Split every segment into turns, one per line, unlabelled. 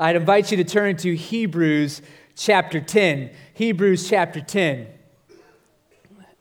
I'd invite you to turn to Hebrews chapter 10. Hebrews chapter 10.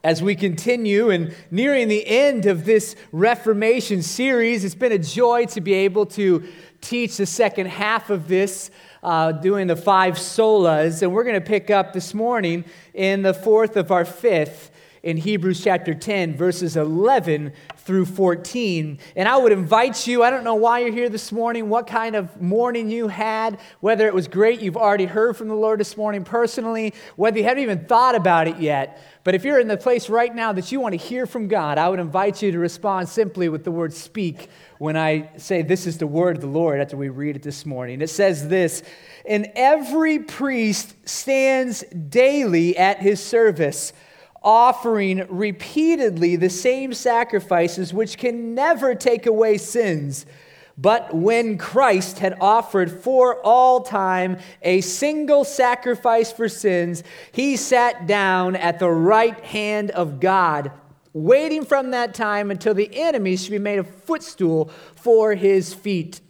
As we continue and nearing the end of this Reformation series, it's been a joy to be able to teach the second half of this, uh, doing the five solas. And we're going to pick up this morning in the fourth of our fifth in Hebrews chapter 10, verses 11 through 14. And I would invite you, I don't know why you're here this morning, what kind of morning you had, whether it was great, you've already heard from the Lord this morning personally, whether you haven't even thought about it yet. But if you're in the place right now that you want to hear from God, I would invite you to respond simply with the word speak when I say, This is the word of the Lord after we read it this morning. It says this And every priest stands daily at his service offering repeatedly the same sacrifices which can never take away sins. But when Christ had offered for all time a single sacrifice for sins, he sat down at the right hand of God, waiting from that time until the enemies should be made a footstool for his feet.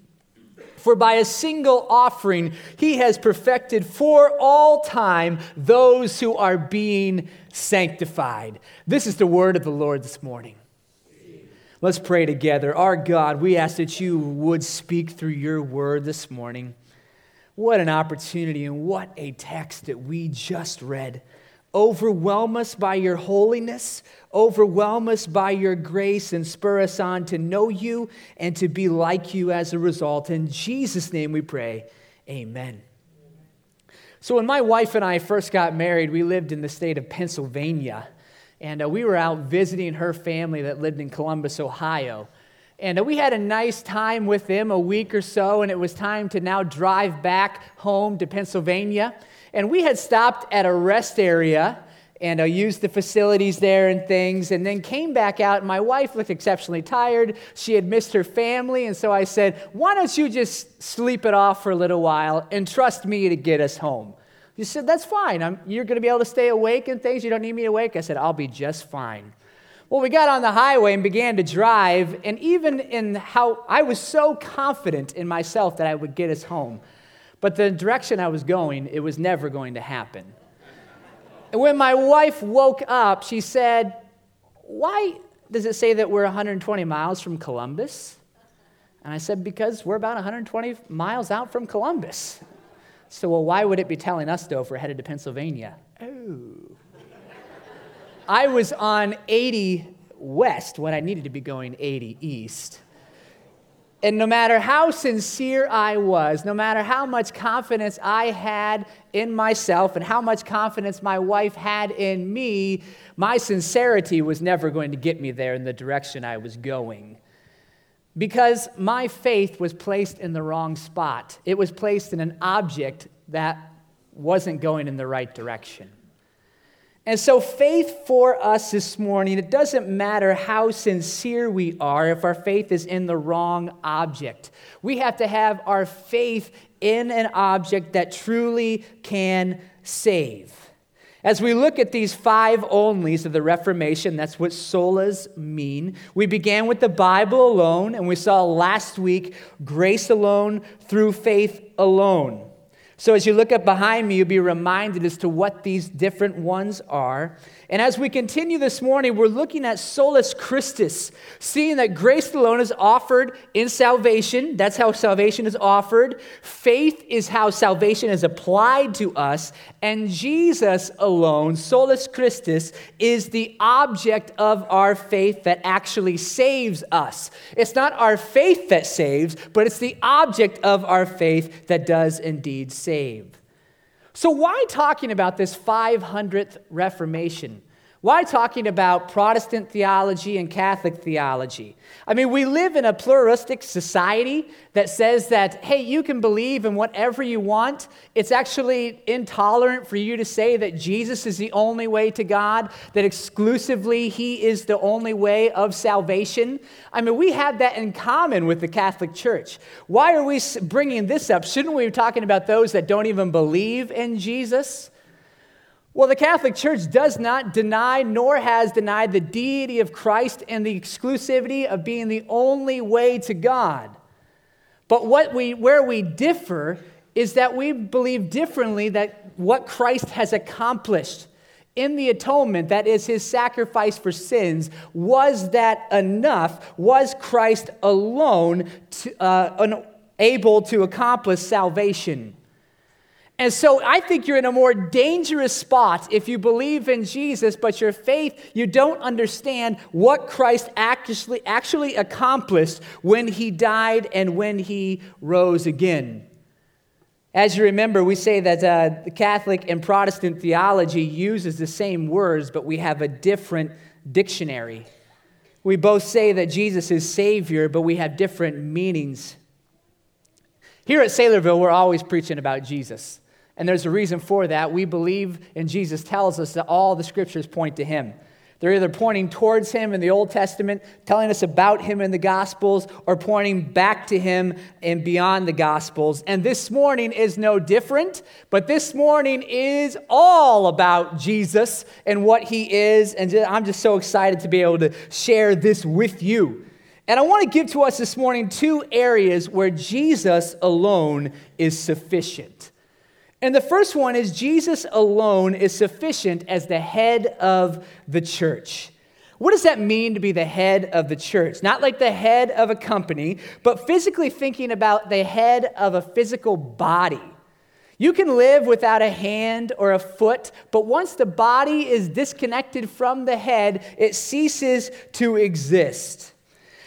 For by a single offering, he has perfected for all time those who are being sanctified. This is the word of the Lord this morning. Let's pray together. Our God, we ask that you would speak through your word this morning. What an opportunity and what a text that we just read. Overwhelm us by your holiness, overwhelm us by your grace, and spur us on to know you and to be like you as a result. In Jesus' name we pray. Amen. So, when my wife and I first got married, we lived in the state of Pennsylvania. And uh, we were out visiting her family that lived in Columbus, Ohio. And uh, we had a nice time with them a week or so, and it was time to now drive back home to Pennsylvania. And we had stopped at a rest area and uh, used the facilities there and things, and then came back out. My wife looked exceptionally tired. She had missed her family, and so I said, Why don't you just sleep it off for a little while and trust me to get us home? She said, That's fine. I'm, you're going to be able to stay awake and things. You don't need me awake. I said, I'll be just fine. Well, we got on the highway and began to drive, and even in how I was so confident in myself that I would get us home. But the direction I was going, it was never going to happen. And when my wife woke up, she said, Why does it say that we're 120 miles from Columbus? And I said, Because we're about 120 miles out from Columbus. So, well, why would it be telling us, though, if we're headed to Pennsylvania? Oh. I was on 80 west when I needed to be going 80 east. And no matter how sincere I was, no matter how much confidence I had in myself and how much confidence my wife had in me, my sincerity was never going to get me there in the direction I was going. Because my faith was placed in the wrong spot, it was placed in an object that wasn't going in the right direction. And so, faith for us this morning, it doesn't matter how sincere we are if our faith is in the wrong object. We have to have our faith in an object that truly can save. As we look at these five onlys of the Reformation, that's what solas mean. We began with the Bible alone, and we saw last week grace alone through faith alone. So, as you look up behind me, you'll be reminded as to what these different ones are. And as we continue this morning, we're looking at solus Christus, seeing that grace alone is offered in salvation. That's how salvation is offered. Faith is how salvation is applied to us. And Jesus alone, solus Christus, is the object of our faith that actually saves us. It's not our faith that saves, but it's the object of our faith that does indeed save. So, why talking about this 500th Reformation? Why talking about Protestant theology and Catholic theology? I mean, we live in a pluralistic society that says that, hey, you can believe in whatever you want. It's actually intolerant for you to say that Jesus is the only way to God, that exclusively He is the only way of salvation. I mean, we have that in common with the Catholic Church. Why are we bringing this up? Shouldn't we be talking about those that don't even believe in Jesus? Well, the Catholic Church does not deny nor has denied the deity of Christ and the exclusivity of being the only way to God. But what we, where we differ is that we believe differently that what Christ has accomplished in the atonement, that is his sacrifice for sins, was that enough? Was Christ alone to, uh, able to accomplish salvation? And so I think you're in a more dangerous spot if you believe in Jesus, but your faith, you don't understand what Christ actually, actually accomplished when he died and when he rose again. As you remember, we say that uh, the Catholic and Protestant theology uses the same words, but we have a different dictionary. We both say that Jesus is Savior, but we have different meanings. Here at Saylorville, we're always preaching about Jesus. And there's a reason for that. We believe, and Jesus tells us that all the scriptures point to him. They're either pointing towards him in the Old Testament, telling us about him in the Gospels, or pointing back to him and beyond the Gospels. And this morning is no different, but this morning is all about Jesus and what he is. And I'm just so excited to be able to share this with you. And I want to give to us this morning two areas where Jesus alone is sufficient. And the first one is Jesus alone is sufficient as the head of the church. What does that mean to be the head of the church? Not like the head of a company, but physically thinking about the head of a physical body. You can live without a hand or a foot, but once the body is disconnected from the head, it ceases to exist.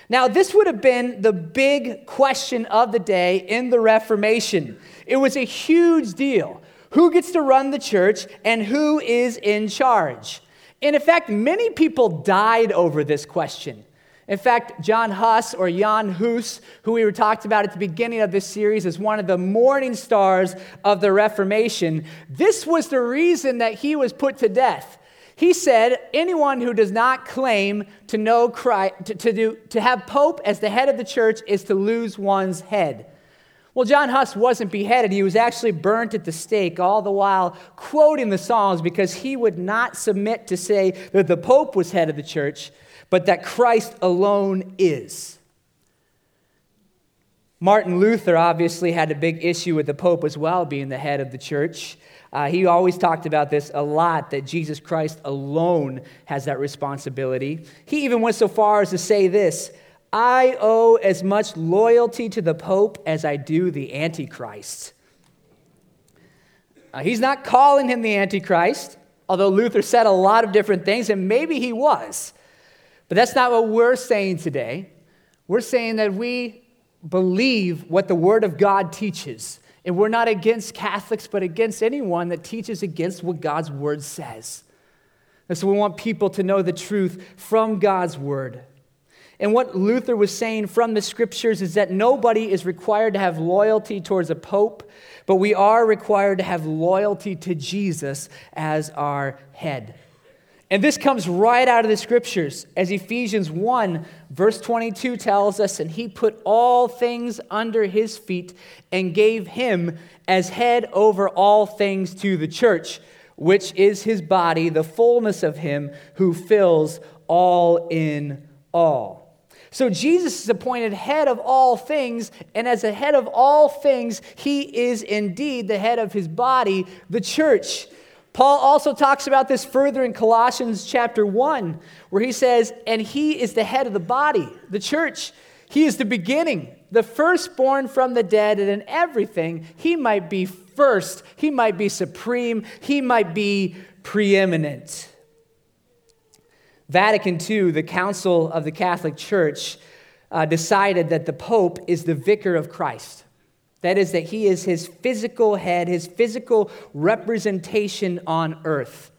Now, this would have been the big question of the day in the Reformation. It was a huge deal. Who gets to run the church and who is in charge? In fact, many people died over this question. In fact, John Huss or Jan Hus, who we were talked about at the beginning of this series as one of the morning stars of the Reformation, this was the reason that he was put to death. He said, anyone who does not claim to know Christ, to, to, do, to have Pope as the head of the church is to lose one's head. Well, John Huss wasn't beheaded. He was actually burnt at the stake, all the while quoting the Psalms because he would not submit to say that the Pope was head of the church, but that Christ alone is. Martin Luther obviously had a big issue with the Pope as well being the head of the church. Uh, he always talked about this a lot that Jesus Christ alone has that responsibility. He even went so far as to say this I owe as much loyalty to the Pope as I do the Antichrist. Uh, he's not calling him the Antichrist, although Luther said a lot of different things, and maybe he was. But that's not what we're saying today. We're saying that we believe what the Word of God teaches. And we're not against Catholics, but against anyone that teaches against what God's word says. And so we want people to know the truth from God's word. And what Luther was saying from the scriptures is that nobody is required to have loyalty towards a pope, but we are required to have loyalty to Jesus as our head. And this comes right out of the scriptures, as Ephesians 1, verse 22 tells us, and he put all things under his feet and gave him as head over all things to the church, which is his body, the fullness of him who fills all in all. So Jesus is appointed head of all things, and as a head of all things, he is indeed the head of his body, the church. Paul also talks about this further in Colossians chapter 1, where he says, And he is the head of the body, the church. He is the beginning, the firstborn from the dead, and in everything, he might be first, he might be supreme, he might be preeminent. Vatican II, the Council of the Catholic Church, uh, decided that the Pope is the vicar of Christ. That is, that he is his physical head, his physical representation on earth.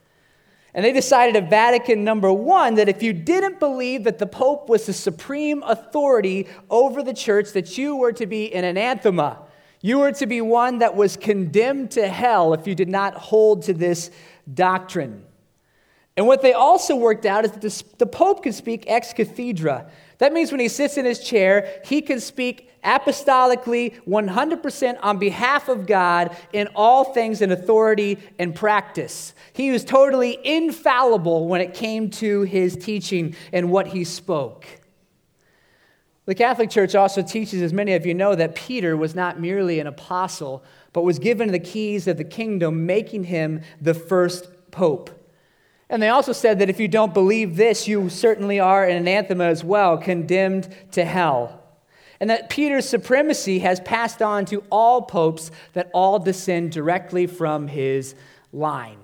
And they decided at Vatican number one that if you didn't believe that the Pope was the supreme authority over the church, that you were to be an anathema. You were to be one that was condemned to hell if you did not hold to this doctrine. And what they also worked out is that the Pope could speak ex cathedra. That means when he sits in his chair, he can speak apostolically 100% on behalf of God in all things in authority and practice. He was totally infallible when it came to his teaching and what he spoke. The Catholic Church also teaches, as many of you know, that Peter was not merely an apostle, but was given the keys of the kingdom, making him the first pope. And they also said that if you don't believe this, you certainly are an anathema as well, condemned to hell. And that Peter's supremacy has passed on to all popes that all descend directly from his line.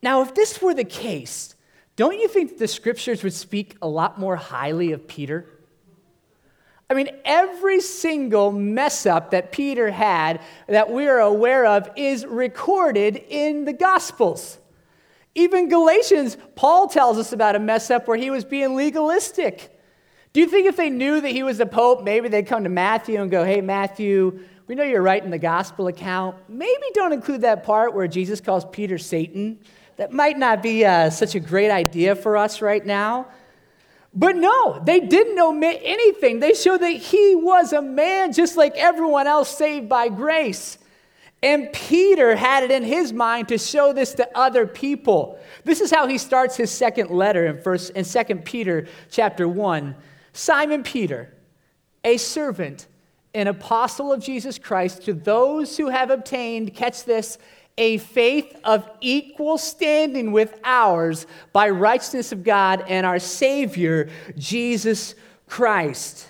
Now, if this were the case, don't you think the scriptures would speak a lot more highly of Peter? I mean, every single mess up that Peter had that we are aware of is recorded in the Gospels. Even Galatians, Paul tells us about a mess up where he was being legalistic. Do you think if they knew that he was the Pope, maybe they'd come to Matthew and go, Hey, Matthew, we know you're writing the gospel account. Maybe don't include that part where Jesus calls Peter Satan. That might not be uh, such a great idea for us right now. But no, they didn't omit anything. They showed that he was a man just like everyone else saved by grace. And Peter had it in his mind to show this to other people. This is how he starts his second letter in first in 2 Peter chapter 1. Simon Peter, a servant, an apostle of Jesus Christ, to those who have obtained, catch this, a faith of equal standing with ours by righteousness of God and our Savior, Jesus Christ.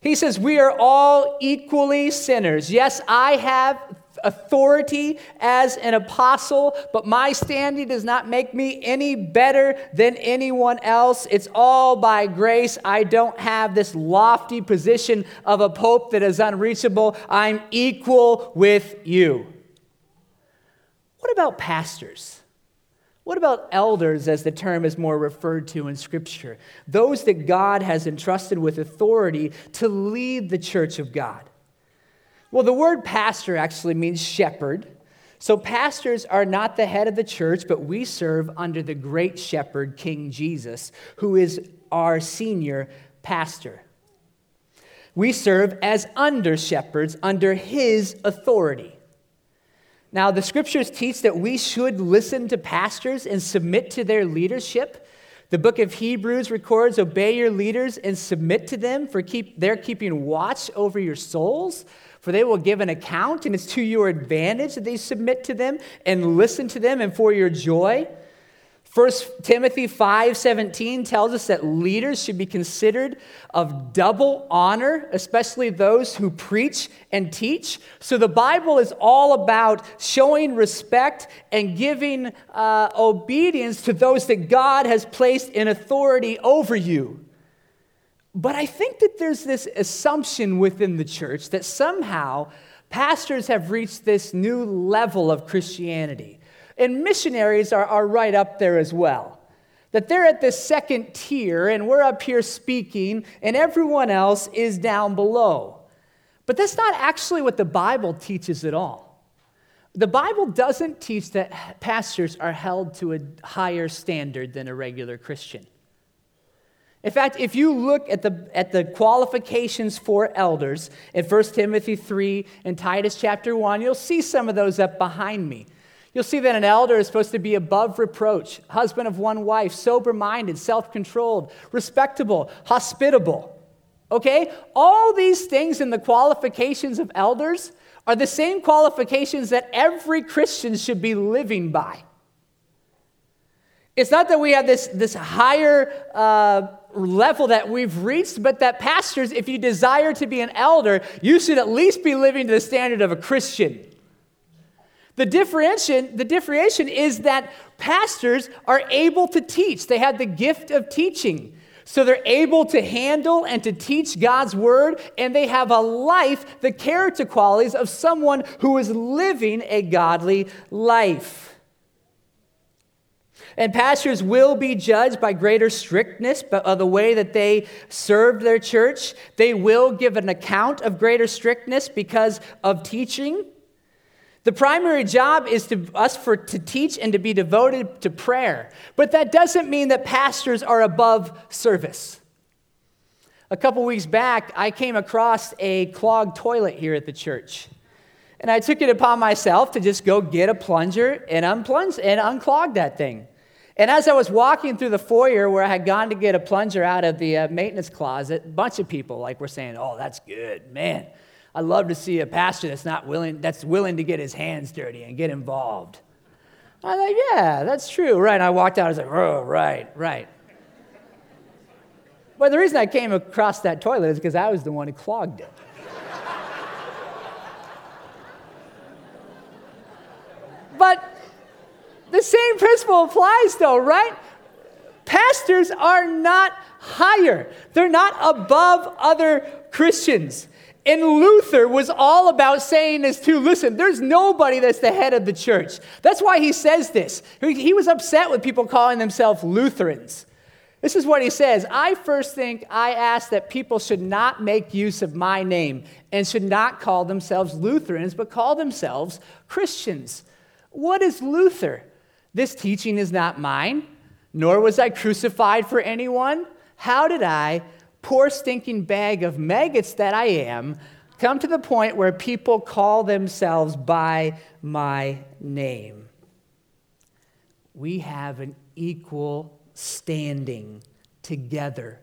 He says, We are all equally sinners. Yes, I have authority as an apostle, but my standing does not make me any better than anyone else. It's all by grace. I don't have this lofty position of a pope that is unreachable. I'm equal with you. What about pastors? What about elders, as the term is more referred to in Scripture? Those that God has entrusted with authority to lead the church of God. Well, the word pastor actually means shepherd. So, pastors are not the head of the church, but we serve under the great shepherd, King Jesus, who is our senior pastor. We serve as under shepherds under his authority. Now, the scriptures teach that we should listen to pastors and submit to their leadership. The book of Hebrews records, Obey your leaders and submit to them, for keep, they're keeping watch over your souls. For they will give an account, and it's to your advantage that they submit to them and listen to them, and for your joy. 1 Timothy 5:17 tells us that leaders should be considered of double honor, especially those who preach and teach. So the Bible is all about showing respect and giving uh, obedience to those that God has placed in authority over you. But I think that there's this assumption within the church that somehow pastors have reached this new level of Christianity and missionaries are, are right up there as well. That they're at this second tier, and we're up here speaking, and everyone else is down below. But that's not actually what the Bible teaches at all. The Bible doesn't teach that pastors are held to a higher standard than a regular Christian. In fact, if you look at the, at the qualifications for elders in 1 Timothy 3 and Titus chapter 1, you'll see some of those up behind me. You'll see that an elder is supposed to be above reproach, husband of one wife, sober minded, self controlled, respectable, hospitable. Okay? All these things in the qualifications of elders are the same qualifications that every Christian should be living by. It's not that we have this, this higher uh, level that we've reached, but that pastors, if you desire to be an elder, you should at least be living to the standard of a Christian. The differentiation, the differentiation is that pastors are able to teach. They have the gift of teaching. So they're able to handle and to teach God's word, and they have a life, the character qualities of someone who is living a godly life. And pastors will be judged by greater strictness of the way that they served their church. They will give an account of greater strictness because of teaching. The primary job is to us for to teach and to be devoted to prayer. But that doesn't mean that pastors are above service. A couple weeks back, I came across a clogged toilet here at the church. And I took it upon myself to just go get a plunger and unplunge and unclog that thing. And as I was walking through the foyer where I had gone to get a plunger out of the uh, maintenance closet, a bunch of people like were saying, "Oh, that's good, man." I love to see a pastor that's not willing, that's willing to get his hands dirty and get involved. I thought, yeah, that's true, right? And I walked out, I was like, oh, right, right. But the reason I came across that toilet is because I was the one who clogged it. but the same principle applies, though, right? Pastors are not higher, they're not above other Christians. And Luther was all about saying this too. Listen, there's nobody that's the head of the church. That's why he says this. He was upset with people calling themselves Lutherans. This is what he says I first think I ask that people should not make use of my name and should not call themselves Lutherans, but call themselves Christians. What is Luther? This teaching is not mine, nor was I crucified for anyone. How did I, poor stinking bag of maggots that I am, come to the point where people call themselves by my name? We have an equal standing together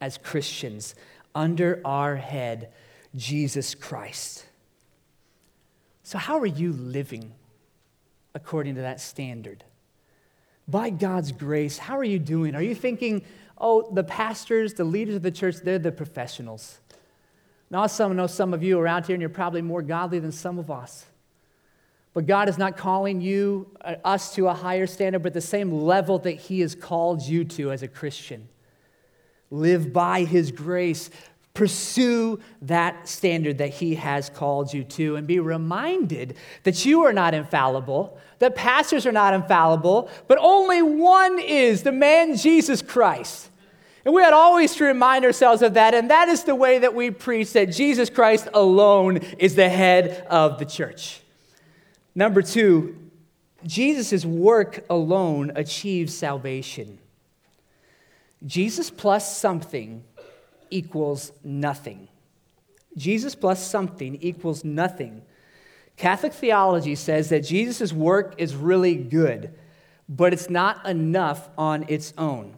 as Christians under our head, Jesus Christ. So, how are you living according to that standard? By God's grace, how are you doing? Are you thinking, oh, the pastors, the leaders of the church, they're the professionals? Now, some know some of you around here, and you're probably more godly than some of us. But God is not calling you, uh, us to a higher standard, but the same level that He has called you to as a Christian. Live by His grace. Pursue that standard that He has called you to, and be reminded that you are not infallible, that pastors are not infallible, but only one is the man Jesus Christ. And we ought always to remind ourselves of that, and that is the way that we preach that Jesus Christ alone is the head of the church. Number two, Jesus' work alone achieves salvation. Jesus plus something equals nothing. Jesus plus something equals nothing. Catholic theology says that Jesus' work is really good, but it's not enough on its own.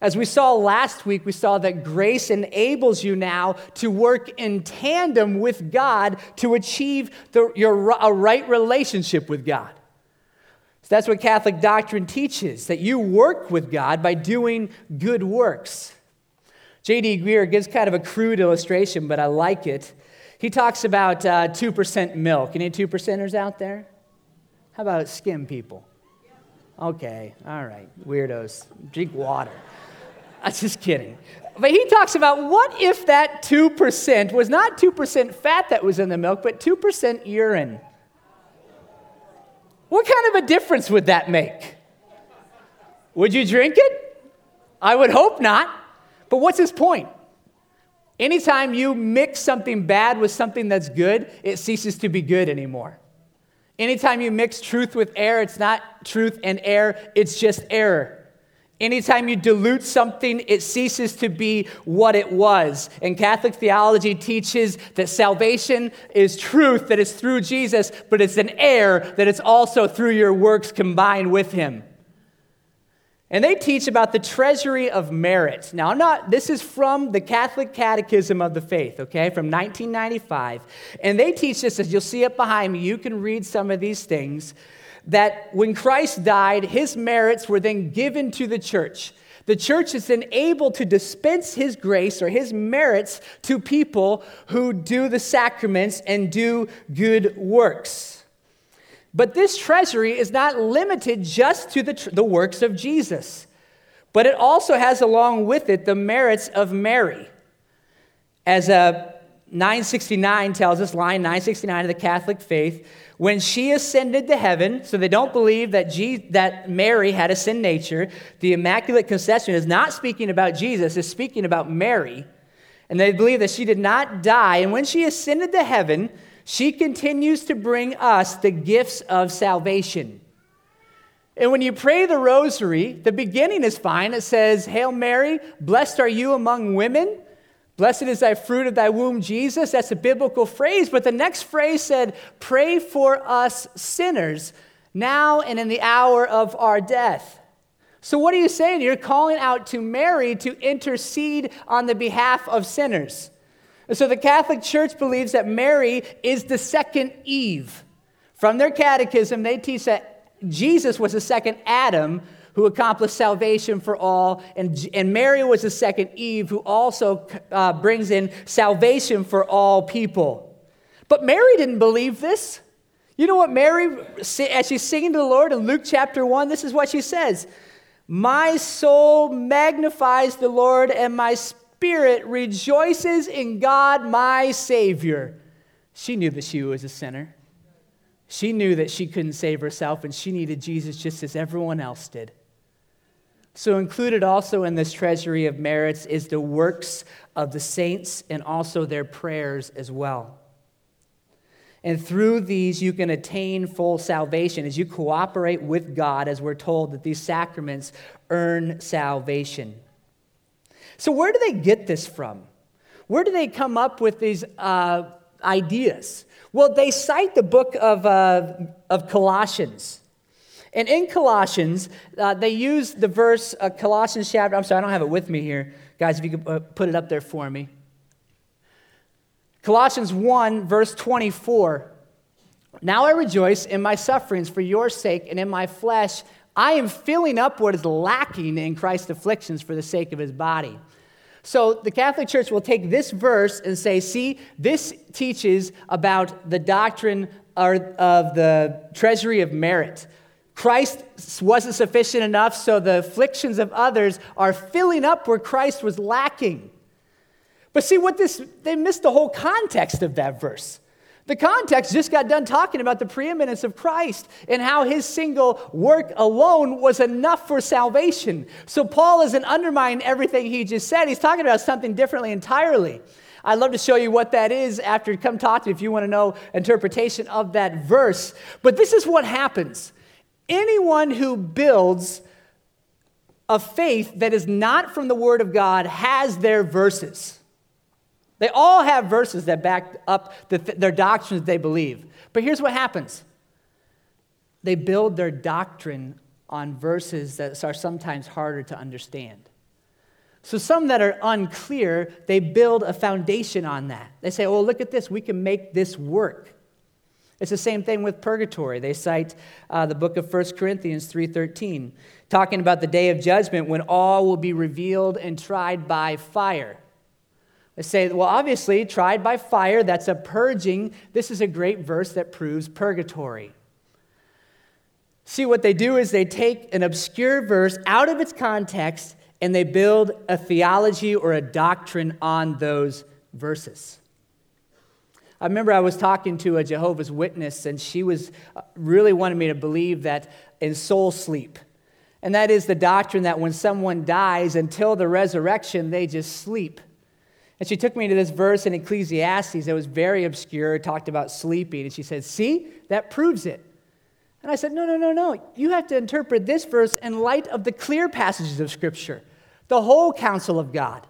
As we saw last week, we saw that grace enables you now to work in tandem with God to achieve the, your, a right relationship with God. So that's what Catholic doctrine teaches that you work with God by doing good works. J.D. Greear gives kind of a crude illustration, but I like it. He talks about uh, 2% milk. Any 2 percenters out there? How about skim people? Okay, all right, weirdos. Drink water. I'm just kidding. But he talks about what if that 2% was not 2% fat that was in the milk, but 2% urine? What kind of a difference would that make? Would you drink it? I would hope not. But what's his point? Anytime you mix something bad with something that's good, it ceases to be good anymore. Anytime you mix truth with error, it's not truth and error, it's just error. Anytime you dilute something, it ceases to be what it was. And Catholic theology teaches that salvation is truth, that is through Jesus, but it's an error that it's also through your works combined with Him. And they teach about the treasury of merit. Now, I'm not, this is from the Catholic Catechism of the Faith, okay, from 1995. And they teach this, as you'll see it behind me, you can read some of these things that when Christ died, his merits were then given to the church. The church is then able to dispense his grace or his merits to people who do the sacraments and do good works. But this treasury is not limited just to the, tr- the works of Jesus, but it also has along with it the merits of Mary. As a uh, 969 tells us, line 969 of the Catholic faith, when she ascended to heaven, so they don't believe that, Je- that Mary had a sin nature, the Immaculate Conception is not speaking about Jesus, it's speaking about Mary. And they believe that she did not die. And when she ascended to heaven, she continues to bring us the gifts of salvation. And when you pray the rosary, the beginning is fine. It says, Hail Mary, blessed are you among women. Blessed is thy fruit of thy womb, Jesus. That's a biblical phrase. But the next phrase said, Pray for us sinners, now and in the hour of our death. So, what are you saying? You're calling out to Mary to intercede on the behalf of sinners. So the Catholic Church believes that Mary is the second Eve. From their catechism, they teach that Jesus was the second Adam who accomplished salvation for all, and, and Mary was the second Eve who also uh, brings in salvation for all people. But Mary didn't believe this. You know what Mary, as she's singing to the Lord in Luke chapter 1, this is what she says My soul magnifies the Lord, and my spirit rejoices in God my Savior. She knew that she was a sinner. She knew that she couldn't save herself, and she needed Jesus just as everyone else did. So, included also in this treasury of merits is the works of the saints and also their prayers as well. And through these, you can attain full salvation as you cooperate with God, as we're told that these sacraments earn salvation. So, where do they get this from? Where do they come up with these uh, ideas? Well, they cite the book of, uh, of Colossians. And in Colossians, uh, they use the verse, uh, Colossians chapter, I'm sorry, I don't have it with me here. Guys, if you could uh, put it up there for me. Colossians 1, verse 24. Now I rejoice in my sufferings for your sake, and in my flesh I am filling up what is lacking in Christ's afflictions for the sake of his body. So the Catholic Church will take this verse and say, see, this teaches about the doctrine of the treasury of merit. Christ wasn't sufficient enough, so the afflictions of others are filling up where Christ was lacking. But see what this, they missed the whole context of that verse. The context just got done talking about the preeminence of Christ and how his single work alone was enough for salvation. So Paul isn't undermining everything he just said. He's talking about something differently entirely. I'd love to show you what that is after come talk to me if you want to know interpretation of that verse. But this is what happens. Anyone who builds a faith that is not from the Word of God has their verses. They all have verses that back up the, their doctrines they believe. But here's what happens they build their doctrine on verses that are sometimes harder to understand. So, some that are unclear, they build a foundation on that. They say, oh, look at this, we can make this work. It's the same thing with purgatory. They cite uh, the book of 1 Corinthians 3.13, talking about the day of judgment when all will be revealed and tried by fire. They say, well, obviously, tried by fire, that's a purging. This is a great verse that proves purgatory. See, what they do is they take an obscure verse out of its context and they build a theology or a doctrine on those verses. I remember I was talking to a Jehovah's Witness, and she was uh, really wanted me to believe that in soul sleep. And that is the doctrine that when someone dies until the resurrection, they just sleep. And she took me to this verse in Ecclesiastes that was very obscure, talked about sleeping. And she said, See, that proves it. And I said, No, no, no, no. You have to interpret this verse in light of the clear passages of Scripture, the whole counsel of God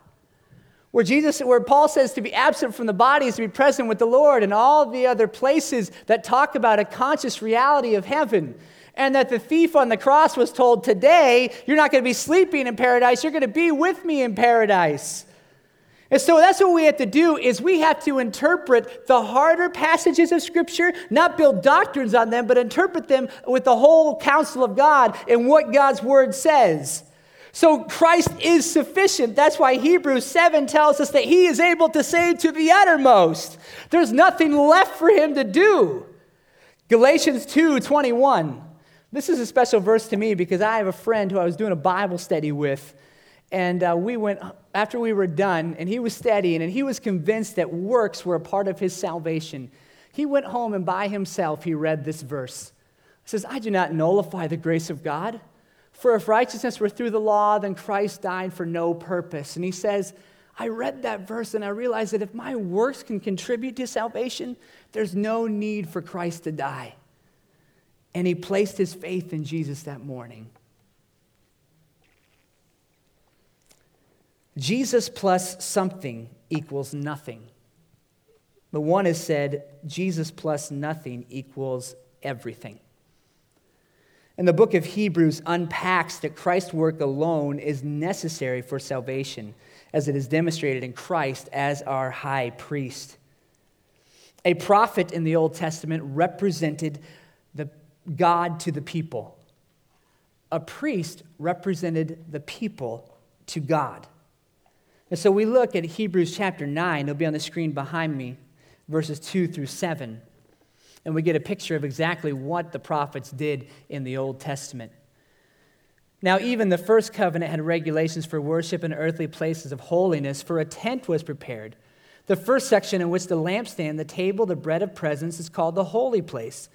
where Jesus, where Paul says to be absent from the body is to be present with the Lord, and all the other places that talk about a conscious reality of heaven. And that the thief on the cross was told, Today, you're not going to be sleeping in paradise, you're going to be with me in paradise. And so that's what we have to do is we have to interpret the harder passages of scripture, not build doctrines on them, but interpret them with the whole counsel of God and what God's word says. So Christ is sufficient. That's why Hebrews 7 tells us that he is able to save to the uttermost. There's nothing left for him to do. Galatians 2 21. This is a special verse to me because I have a friend who I was doing a Bible study with. And uh, we went, after we were done, and he was studying, and he was convinced that works were a part of his salvation. He went home and by himself he read this verse. He says, I do not nullify the grace of God. For if righteousness were through the law, then Christ died for no purpose. And he says, I read that verse and I realized that if my works can contribute to salvation, there's no need for Christ to die. And he placed his faith in Jesus that morning. Jesus plus something equals nothing. The one has said, Jesus plus nothing equals everything. And the book of Hebrews unpacks that Christ's work alone is necessary for salvation, as it is demonstrated in Christ as our high priest. A prophet in the Old Testament represented the God to the people. A priest represented the people to God. And so we look at Hebrews chapter 9, it'll be on the screen behind me, verses 2 through 7. And we get a picture of exactly what the prophets did in the Old Testament. Now, even the first covenant had regulations for worship in earthly places of holiness, for a tent was prepared. The first section, in which the lampstand, the table, the bread of presence, is called the holy place.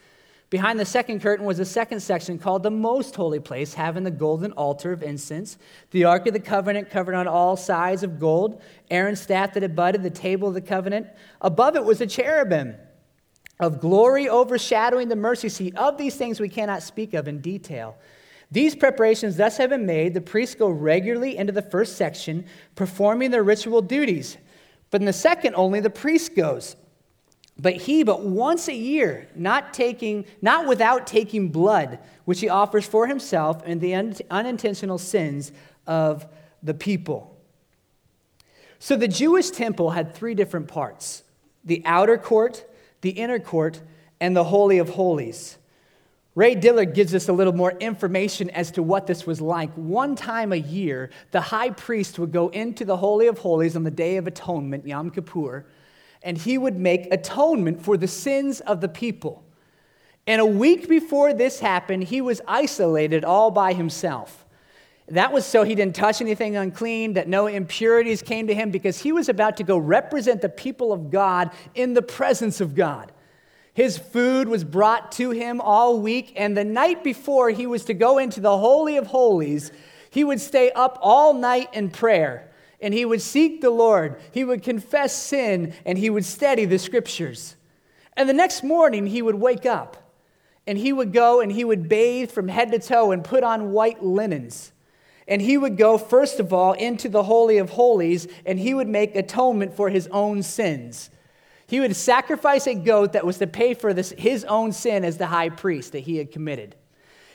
Behind the second curtain was a second section called the most holy place, having the golden altar of incense, the ark of the covenant covered on all sides of gold, Aaron's staff that abutted the table of the covenant. Above it was a cherubim of glory overshadowing the mercy seat. Of these things we cannot speak of in detail. These preparations thus have been made. The priests go regularly into the first section, performing their ritual duties. But in the second only, the priest goes. But he, but once a year, not taking, not without taking blood, which he offers for himself and the un- unintentional sins of the people. So the Jewish temple had three different parts the outer court, the inner court, and the Holy of Holies. Ray Dillard gives us a little more information as to what this was like. One time a year, the high priest would go into the Holy of Holies on the Day of Atonement, Yom Kippur, and he would make atonement for the sins of the people. And a week before this happened, he was isolated all by himself. That was so he didn't touch anything unclean, that no impurities came to him, because he was about to go represent the people of God in the presence of God. His food was brought to him all week, and the night before he was to go into the Holy of Holies, he would stay up all night in prayer and he would seek the Lord. He would confess sin and he would study the scriptures. And the next morning, he would wake up and he would go and he would bathe from head to toe and put on white linens. And he would go, first of all, into the Holy of Holies and he would make atonement for his own sins. He would sacrifice a goat that was to pay for this, his own sin as the high priest that he had committed.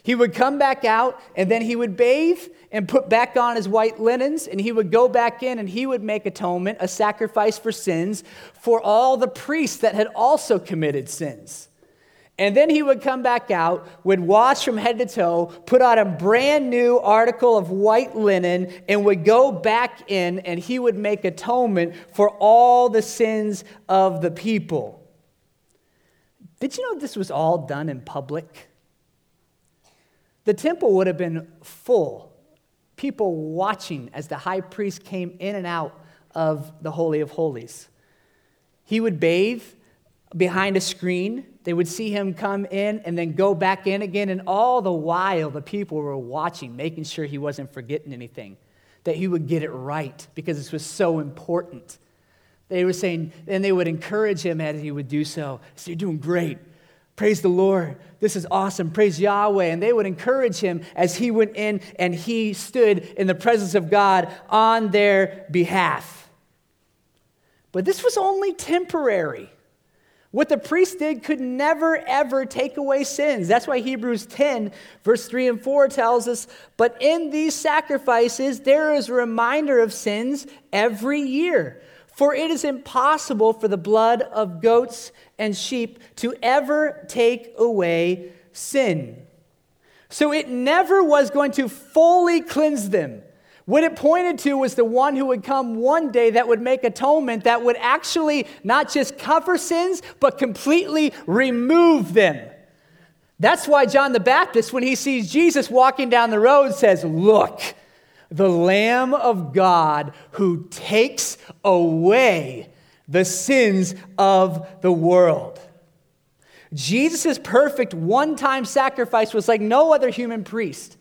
He would come back out and then he would bathe and put back on his white linens and he would go back in and he would make atonement, a sacrifice for sins for all the priests that had also committed sins. And then he would come back out, would wash from head to toe, put on a brand new article of white linen, and would go back in and he would make atonement for all the sins of the people. Did you know this was all done in public? The temple would have been full, people watching as the high priest came in and out of the Holy of Holies. He would bathe behind a screen. They would see him come in and then go back in again. And all the while, the people were watching, making sure he wasn't forgetting anything, that he would get it right because this was so important. They were saying, and they would encourage him as he would do so. So you're doing great. Praise the Lord. This is awesome. Praise Yahweh. And they would encourage him as he went in and he stood in the presence of God on their behalf. But this was only temporary. What the priest did could never, ever take away sins. That's why Hebrews 10, verse 3 and 4 tells us, But in these sacrifices, there is a reminder of sins every year. For it is impossible for the blood of goats and sheep to ever take away sin. So it never was going to fully cleanse them. What it pointed to was the one who would come one day that would make atonement, that would actually not just cover sins, but completely remove them. That's why John the Baptist, when he sees Jesus walking down the road, says, Look, the Lamb of God who takes away the sins of the world. Jesus' perfect one time sacrifice was like no other human priest.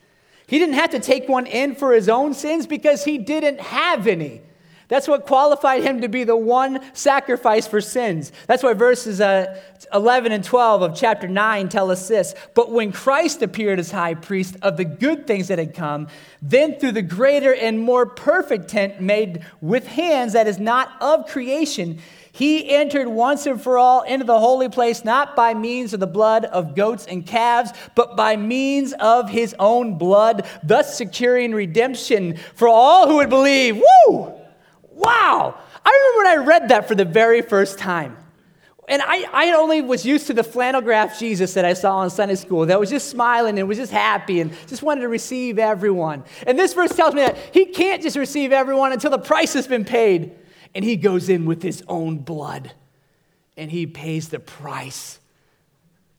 He didn't have to take one in for his own sins because he didn't have any. That's what qualified him to be the one sacrifice for sins. That's why verses uh, 11 and 12 of chapter 9 tell us this. But when Christ appeared as high priest of the good things that had come, then through the greater and more perfect tent made with hands that is not of creation, he entered once and for all into the holy place, not by means of the blood of goats and calves, but by means of his own blood, thus securing redemption for all who would believe. Woo! Wow! I remember when I read that for the very first time. And I, I only was used to the flannel graph Jesus that I saw in Sunday school that was just smiling and was just happy and just wanted to receive everyone. And this verse tells me that he can't just receive everyone until the price has been paid. And he goes in with his own blood and he pays the price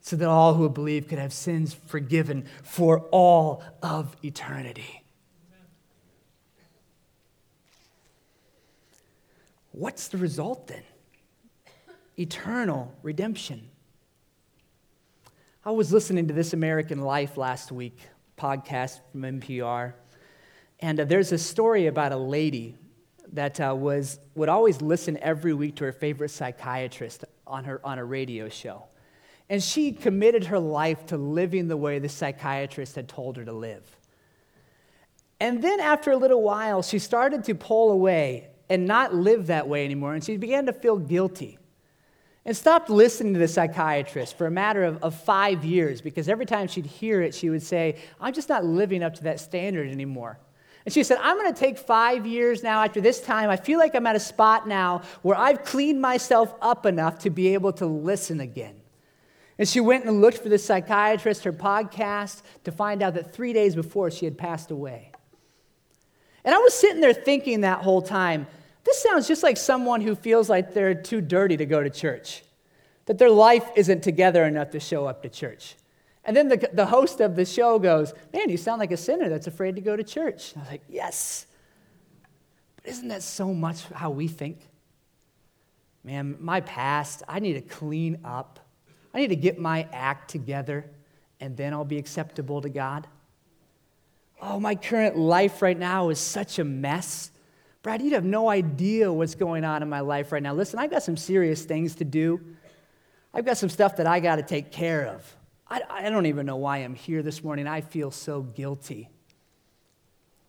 so that all who believe could have sins forgiven for all of eternity. What's the result then? Eternal redemption. I was listening to This American Life last week, podcast from NPR, and uh, there's a story about a lady that uh, was, would always listen every week to her favorite psychiatrist on, her, on a radio show. And she committed her life to living the way the psychiatrist had told her to live. And then, after a little while, she started to pull away and not live that way anymore. And she began to feel guilty and stopped listening to the psychiatrist for a matter of, of five years because every time she'd hear it, she would say, I'm just not living up to that standard anymore. And she said, I'm going to take five years now after this time. I feel like I'm at a spot now where I've cleaned myself up enough to be able to listen again. And she went and looked for the psychiatrist, her podcast, to find out that three days before she had passed away. And I was sitting there thinking that whole time, this sounds just like someone who feels like they're too dirty to go to church, that their life isn't together enough to show up to church. And then the, the host of the show goes, Man, you sound like a sinner that's afraid to go to church. And I was like, Yes. But isn't that so much how we think? Man, my past, I need to clean up. I need to get my act together, and then I'll be acceptable to God. Oh, my current life right now is such a mess. Brad, you'd have no idea what's going on in my life right now. Listen, I've got some serious things to do. I've got some stuff that I got to take care of. I, I don't even know why I'm here this morning. I feel so guilty.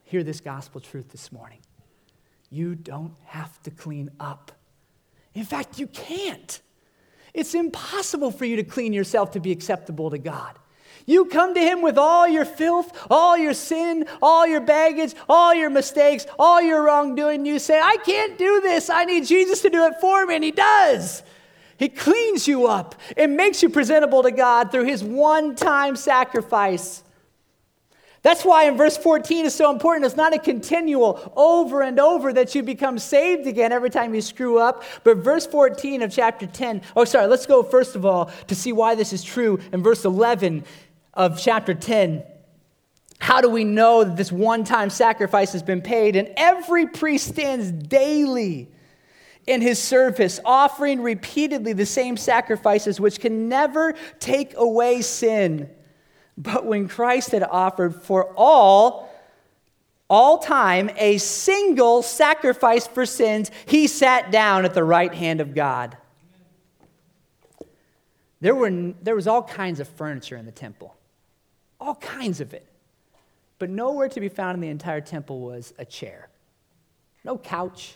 Hear this gospel truth this morning. You don't have to clean up. In fact, you can't. It's impossible for you to clean yourself to be acceptable to God. You come to Him with all your filth, all your sin, all your baggage, all your mistakes, all your wrongdoing. You say, I can't do this. I need Jesus to do it for me. And He does. He cleans you up and makes you presentable to God through his one time sacrifice. That's why in verse 14 is so important. It's not a continual over and over that you become saved again every time you screw up. But verse 14 of chapter 10, oh, sorry, let's go first of all to see why this is true in verse 11 of chapter 10. How do we know that this one time sacrifice has been paid? And every priest stands daily in his service, offering repeatedly the same sacrifices which can never take away sin. But when Christ had offered for all, all time, a single sacrifice for sins, he sat down at the right hand of God. There, were, there was all kinds of furniture in the temple, all kinds of it. But nowhere to be found in the entire temple was a chair. No couch,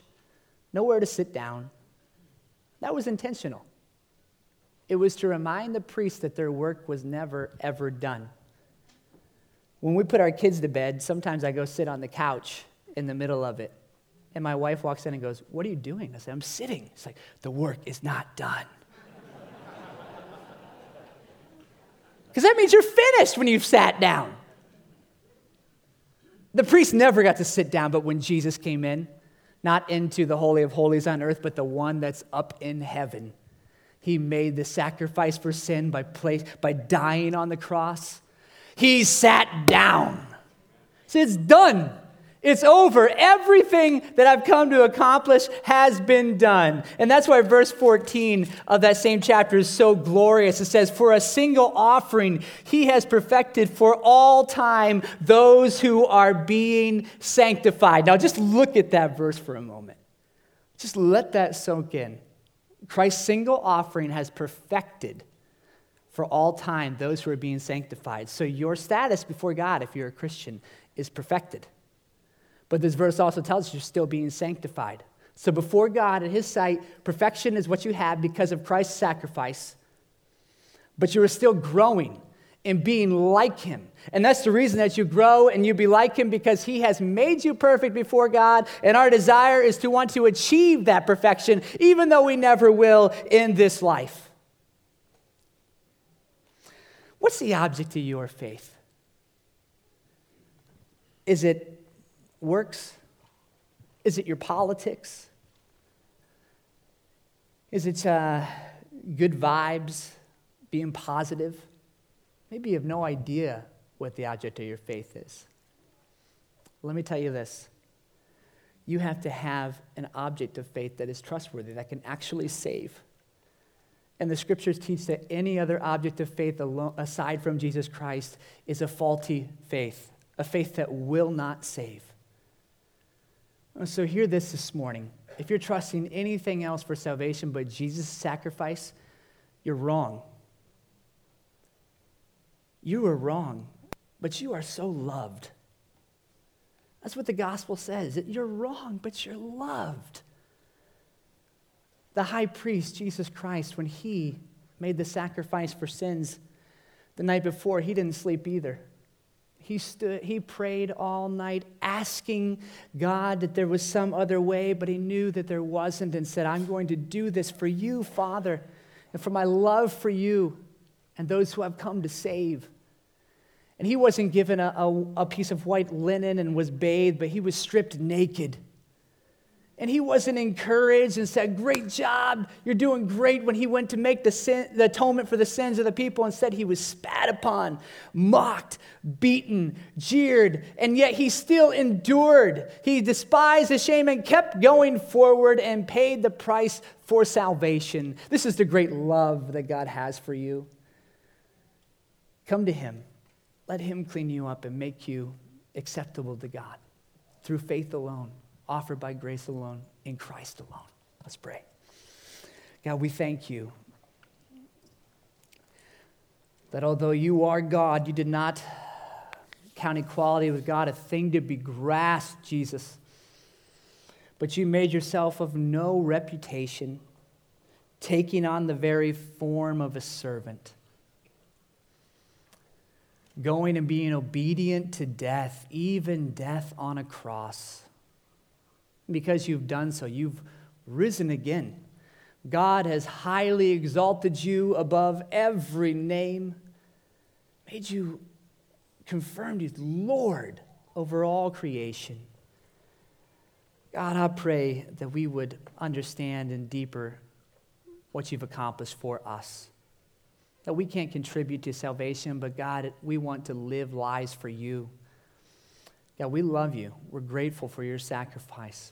nowhere to sit down. That was intentional. It was to remind the priests that their work was never, ever done. When we put our kids to bed, sometimes I go sit on the couch in the middle of it. And my wife walks in and goes, What are you doing? I say, I'm sitting. It's like, The work is not done. Because that means you're finished when you've sat down. The priest never got to sit down, but when Jesus came in, not into the Holy of Holies on earth, but the one that's up in heaven. He made the sacrifice for sin by, place, by dying on the cross. He sat down. So it's done. It's over. Everything that I've come to accomplish has been done. And that's why verse 14 of that same chapter is so glorious. It says, For a single offering, he has perfected for all time those who are being sanctified. Now, just look at that verse for a moment. Just let that soak in. Christ's single offering has perfected for all time those who are being sanctified. So, your status before God, if you're a Christian, is perfected. But this verse also tells us you're still being sanctified. So before God, in His sight, perfection is what you have because of Christ's sacrifice. But you are still growing in being like him. And that's the reason that you grow and you be like him because he has made you perfect before God. And our desire is to want to achieve that perfection, even though we never will in this life. What's the object of your faith? Is it works? Is it your politics? Is it uh, good vibes, being positive? Maybe you have no idea what the object of your faith is. Let me tell you this you have to have an object of faith that is trustworthy, that can actually save. And the scriptures teach that any other object of faith alone, aside from Jesus Christ is a faulty faith, a faith that will not save. Uh, so, hear this this morning. If you're trusting anything else for salvation but Jesus' sacrifice, you're wrong. You are wrong, but you are so loved. That's what the gospel says. That you're wrong, but you're loved. The high priest, Jesus Christ, when he made the sacrifice for sins the night before, he didn't sleep either. He stood, he prayed all night, asking God that there was some other way, but he knew that there wasn't and said, I'm going to do this for you, Father, and for my love for you and those who I've come to save. And he wasn't given a, a, a, piece of white linen and was bathed, but he was stripped naked. And he wasn't encouraged and said, Great job, you're doing great, when he went to make the, sin, the atonement for the sins of the people. Instead, he was spat upon, mocked, beaten, jeered, and yet he still endured. He despised the shame and kept going forward and paid the price for salvation. This is the great love that God has for you. Come to him. Let him clean you up and make you acceptable to God through faith alone offered by grace alone, in Christ alone. Let's pray. God, we thank you that although you are God, you did not count equality with God a thing to be grasped, Jesus. But you made yourself of no reputation, taking on the very form of a servant, going and being obedient to death, even death on a cross because you've done so, you've risen again. God has highly exalted you above every name, made you, confirmed you Lord over all creation. God, I pray that we would understand in deeper what you've accomplished for us. That we can't contribute to salvation, but God, we want to live lives for you. God, we love you. We're grateful for your sacrifice.